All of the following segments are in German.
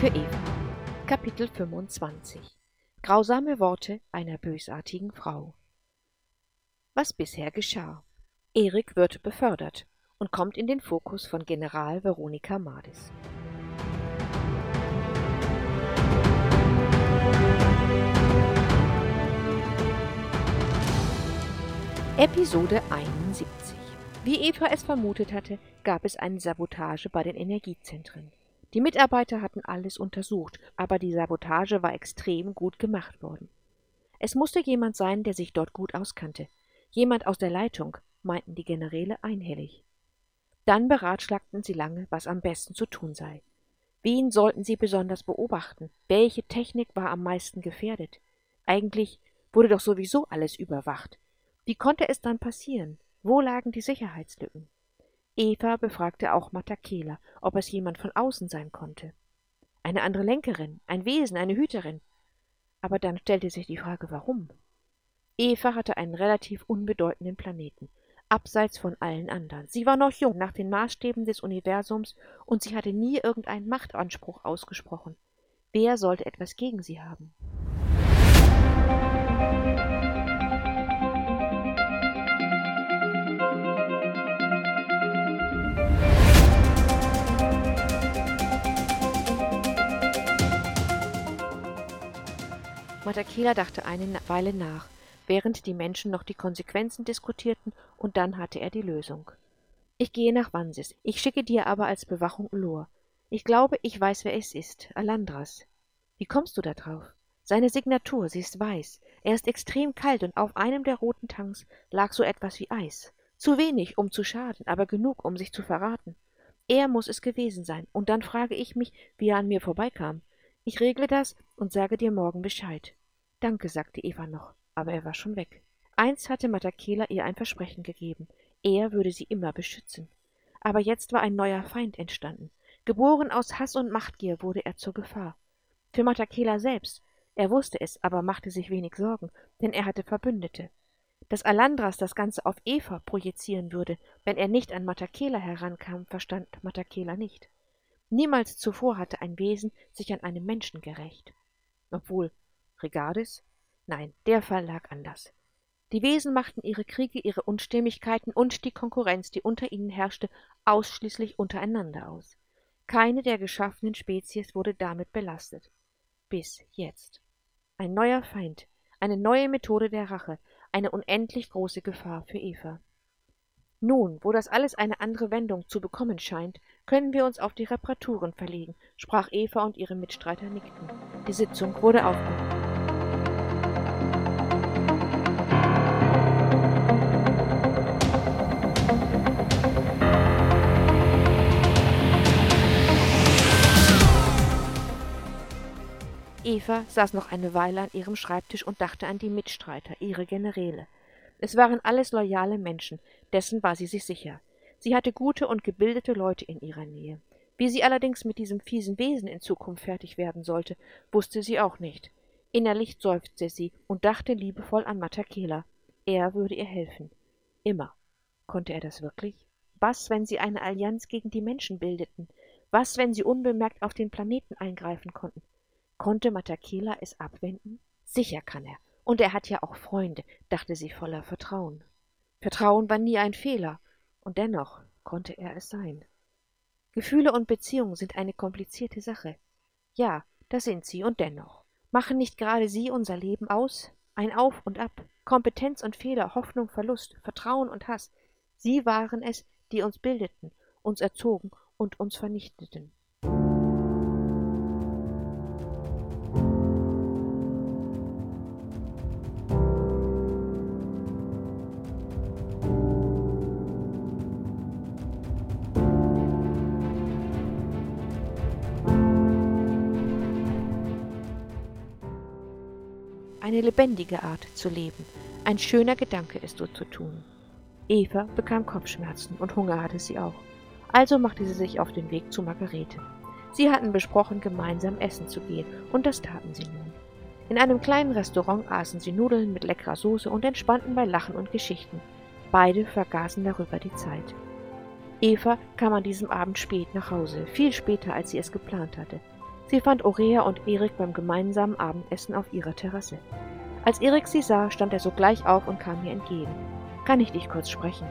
Für Eva. Kapitel 25 Grausame Worte einer bösartigen Frau. Was bisher geschah. Erik wird befördert und kommt in den Fokus von General Veronika Madis. Episode 71 Wie Eva es vermutet hatte, gab es eine Sabotage bei den Energiezentren. Die Mitarbeiter hatten alles untersucht, aber die Sabotage war extrem gut gemacht worden. Es musste jemand sein, der sich dort gut auskannte. Jemand aus der Leitung, meinten die Generäle einhellig. Dann beratschlagten sie lange, was am besten zu tun sei. Wen sollten sie besonders beobachten? Welche Technik war am meisten gefährdet? Eigentlich wurde doch sowieso alles überwacht. Wie konnte es dann passieren? Wo lagen die Sicherheitslücken? Eva befragte auch Matakela, ob es jemand von außen sein konnte. Eine andere Lenkerin, ein Wesen, eine Hüterin. Aber dann stellte sich die Frage, warum? Eva hatte einen relativ unbedeutenden Planeten, abseits von allen anderen. Sie war noch jung nach den Maßstäben des Universums und sie hatte nie irgendeinen Machtanspruch ausgesprochen. Wer sollte etwas gegen sie haben? Matakela dachte eine Weile nach, während die Menschen noch die Konsequenzen diskutierten, und dann hatte er die Lösung. Ich gehe nach Wansis. Ich schicke dir aber als Bewachung Lor. Ich glaube, ich weiß, wer es ist. Alandras. Wie kommst du da drauf? Seine Signatur, sie ist weiß. Er ist extrem kalt und auf einem der roten Tanks lag so etwas wie Eis. Zu wenig, um zu schaden, aber genug, um sich zu verraten. Er muss es gewesen sein, und dann frage ich mich, wie er an mir vorbeikam. Ich regle das und sage dir morgen Bescheid. Danke, sagte Eva noch, aber er war schon weg. Einst hatte Matakela ihr ein Versprechen gegeben, er würde sie immer beschützen. Aber jetzt war ein neuer Feind entstanden. Geboren aus Hass und Machtgier wurde er zur Gefahr. Für Matakela selbst, er wusste es, aber machte sich wenig Sorgen, denn er hatte Verbündete. Dass Alandras das Ganze auf Eva projizieren würde, wenn er nicht an Matakela herankam, verstand Matakela nicht. Niemals zuvor hatte ein Wesen sich an einem Menschen gerecht. Obwohl, Regardes? Nein, der Fall lag anders. Die Wesen machten ihre Kriege, ihre Unstimmigkeiten und die Konkurrenz, die unter ihnen herrschte, ausschließlich untereinander aus. Keine der geschaffenen Spezies wurde damit belastet. Bis jetzt. Ein neuer Feind, eine neue Methode der Rache, eine unendlich große Gefahr für Eva. Nun, wo das alles eine andere Wendung zu bekommen scheint, können wir uns auf die Reparaturen verlegen, sprach Eva und ihre Mitstreiter nickten. Die Sitzung wurde aufgenommen. Eva saß noch eine Weile an ihrem Schreibtisch und dachte an die Mitstreiter, ihre Generäle. Es waren alles loyale Menschen, dessen war sie sich sicher. Sie hatte gute und gebildete Leute in ihrer Nähe. Wie sie allerdings mit diesem fiesen Wesen in Zukunft fertig werden sollte, wusste sie auch nicht. Innerlich seufzte sie und dachte liebevoll an Matakela. Er würde ihr helfen. Immer. Konnte er das wirklich? Was, wenn sie eine Allianz gegen die Menschen bildeten? Was, wenn sie unbemerkt auf den Planeten eingreifen konnten? Konnte Matakela es abwenden? Sicher kann er. Und er hat ja auch Freunde, dachte sie voller Vertrauen. Vertrauen war nie ein Fehler, und dennoch konnte er es sein. Gefühle und Beziehungen sind eine komplizierte Sache. Ja, das sind sie, und dennoch. Machen nicht gerade sie unser Leben aus? Ein Auf und Ab, Kompetenz und Fehler, Hoffnung, Verlust, Vertrauen und Hass. Sie waren es, die uns bildeten, uns erzogen und uns vernichteten. Eine lebendige Art zu leben. Ein schöner Gedanke, es so zu tun. Eva bekam Kopfschmerzen und Hunger hatte sie auch. Also machte sie sich auf den Weg zu Margarete. Sie hatten besprochen, gemeinsam essen zu gehen, und das taten sie nun. In einem kleinen Restaurant aßen sie Nudeln mit leckerer Soße und entspannten bei Lachen und Geschichten. Beide vergaßen darüber die Zeit. Eva kam an diesem Abend spät nach Hause, viel später, als sie es geplant hatte. Sie fand Aurea und Erik beim gemeinsamen Abendessen auf ihrer Terrasse. Als Erik sie sah, stand er sogleich auf und kam ihr entgegen. Kann ich dich kurz sprechen?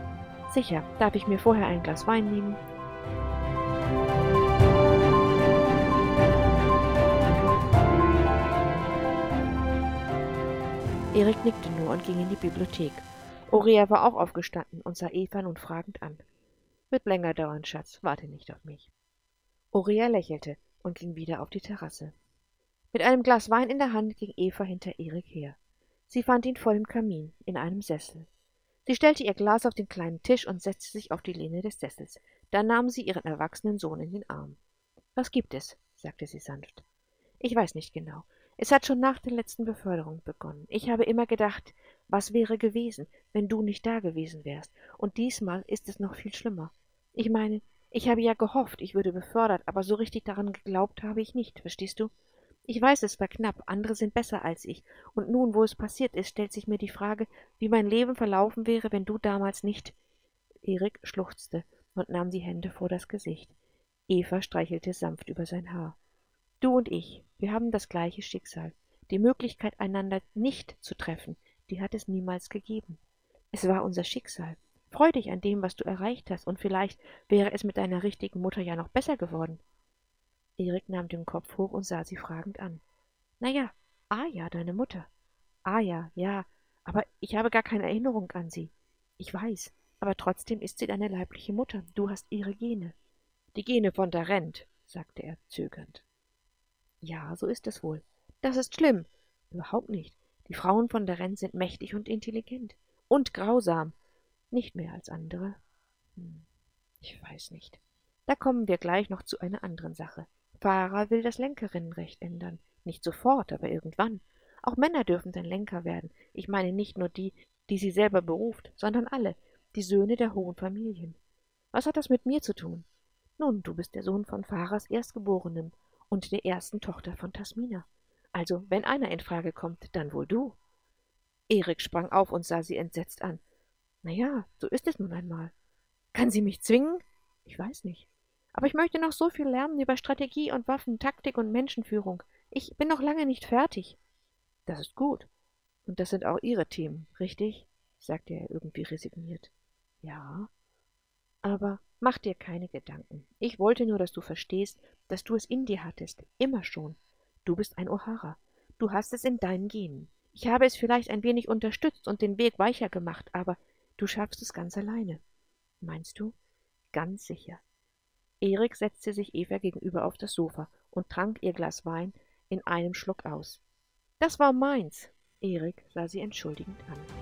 Sicher, darf ich mir vorher ein Glas Wein nehmen? Erik nickte nur und ging in die Bibliothek. Aurea war auch aufgestanden und sah Eva nun fragend an. Wird länger dauern, Schatz, warte nicht auf mich. Aurea lächelte und ging wieder auf die Terrasse. Mit einem Glas Wein in der Hand ging Eva hinter Erik her. Sie fand ihn vor dem Kamin, in einem Sessel. Sie stellte ihr Glas auf den kleinen Tisch und setzte sich auf die Lehne des Sessels. Dann nahm sie ihren erwachsenen Sohn in den Arm. Was gibt es? sagte sie sanft. Ich weiß nicht genau. Es hat schon nach der letzten Beförderung begonnen. Ich habe immer gedacht, was wäre gewesen, wenn du nicht da gewesen wärst. Und diesmal ist es noch viel schlimmer. Ich meine, ich habe ja gehofft, ich würde befördert, aber so richtig daran geglaubt habe ich nicht, verstehst du? Ich weiß, es war knapp, andere sind besser als ich, und nun, wo es passiert ist, stellt sich mir die Frage, wie mein Leben verlaufen wäre, wenn du damals nicht. Erik schluchzte und nahm die Hände vor das Gesicht. Eva streichelte sanft über sein Haar. Du und ich, wir haben das gleiche Schicksal. Die Möglichkeit, einander nicht zu treffen, die hat es niemals gegeben. Es war unser Schicksal. Freu dich an dem, was du erreicht hast, und vielleicht wäre es mit deiner richtigen Mutter ja noch besser geworden. Erik nahm den Kopf hoch und sah sie fragend an. Na ja, Aja, deine Mutter. Aja, ja, aber ich habe gar keine Erinnerung an sie. Ich weiß, aber trotzdem ist sie deine leibliche Mutter. Du hast ihre Gene. Die Gene von der Rent, sagte er zögernd. Ja, so ist es wohl. Das ist schlimm. Überhaupt nicht. Die Frauen von Renn sind mächtig und intelligent. Und grausam. Nicht mehr als andere. Hm, ich weiß nicht. Da kommen wir gleich noch zu einer anderen Sache. Fahrer will das Lenkerinnenrecht ändern. Nicht sofort, aber irgendwann. Auch Männer dürfen dann Lenker werden. Ich meine nicht nur die, die sie selber beruft, sondern alle, die Söhne der hohen Familien. Was hat das mit mir zu tun? Nun, du bist der Sohn von Fahrers Erstgeborenem und der ersten Tochter von Tasmina. Also, wenn einer in Frage kommt, dann wohl du. Erik sprang auf und sah sie entsetzt an. Na ja, so ist es nun einmal. Kann sie mich zwingen? Ich weiß nicht. Aber ich möchte noch so viel lernen über Strategie und Waffen, Taktik und Menschenführung. Ich bin noch lange nicht fertig. Das ist gut. Und das sind auch Ihre Themen, richtig? sagte er irgendwie resigniert. Ja. Aber mach dir keine Gedanken. Ich wollte nur, dass du verstehst, dass du es in dir hattest, immer schon. Du bist ein O'Hara. Du hast es in deinen Genen. Ich habe es vielleicht ein wenig unterstützt und den Weg weicher gemacht, aber du schaffst es ganz alleine. Meinst du? Ganz sicher. Erik setzte sich Eva gegenüber auf das Sofa und trank ihr Glas Wein in einem Schluck aus. Das war meins. Erik sah sie entschuldigend an.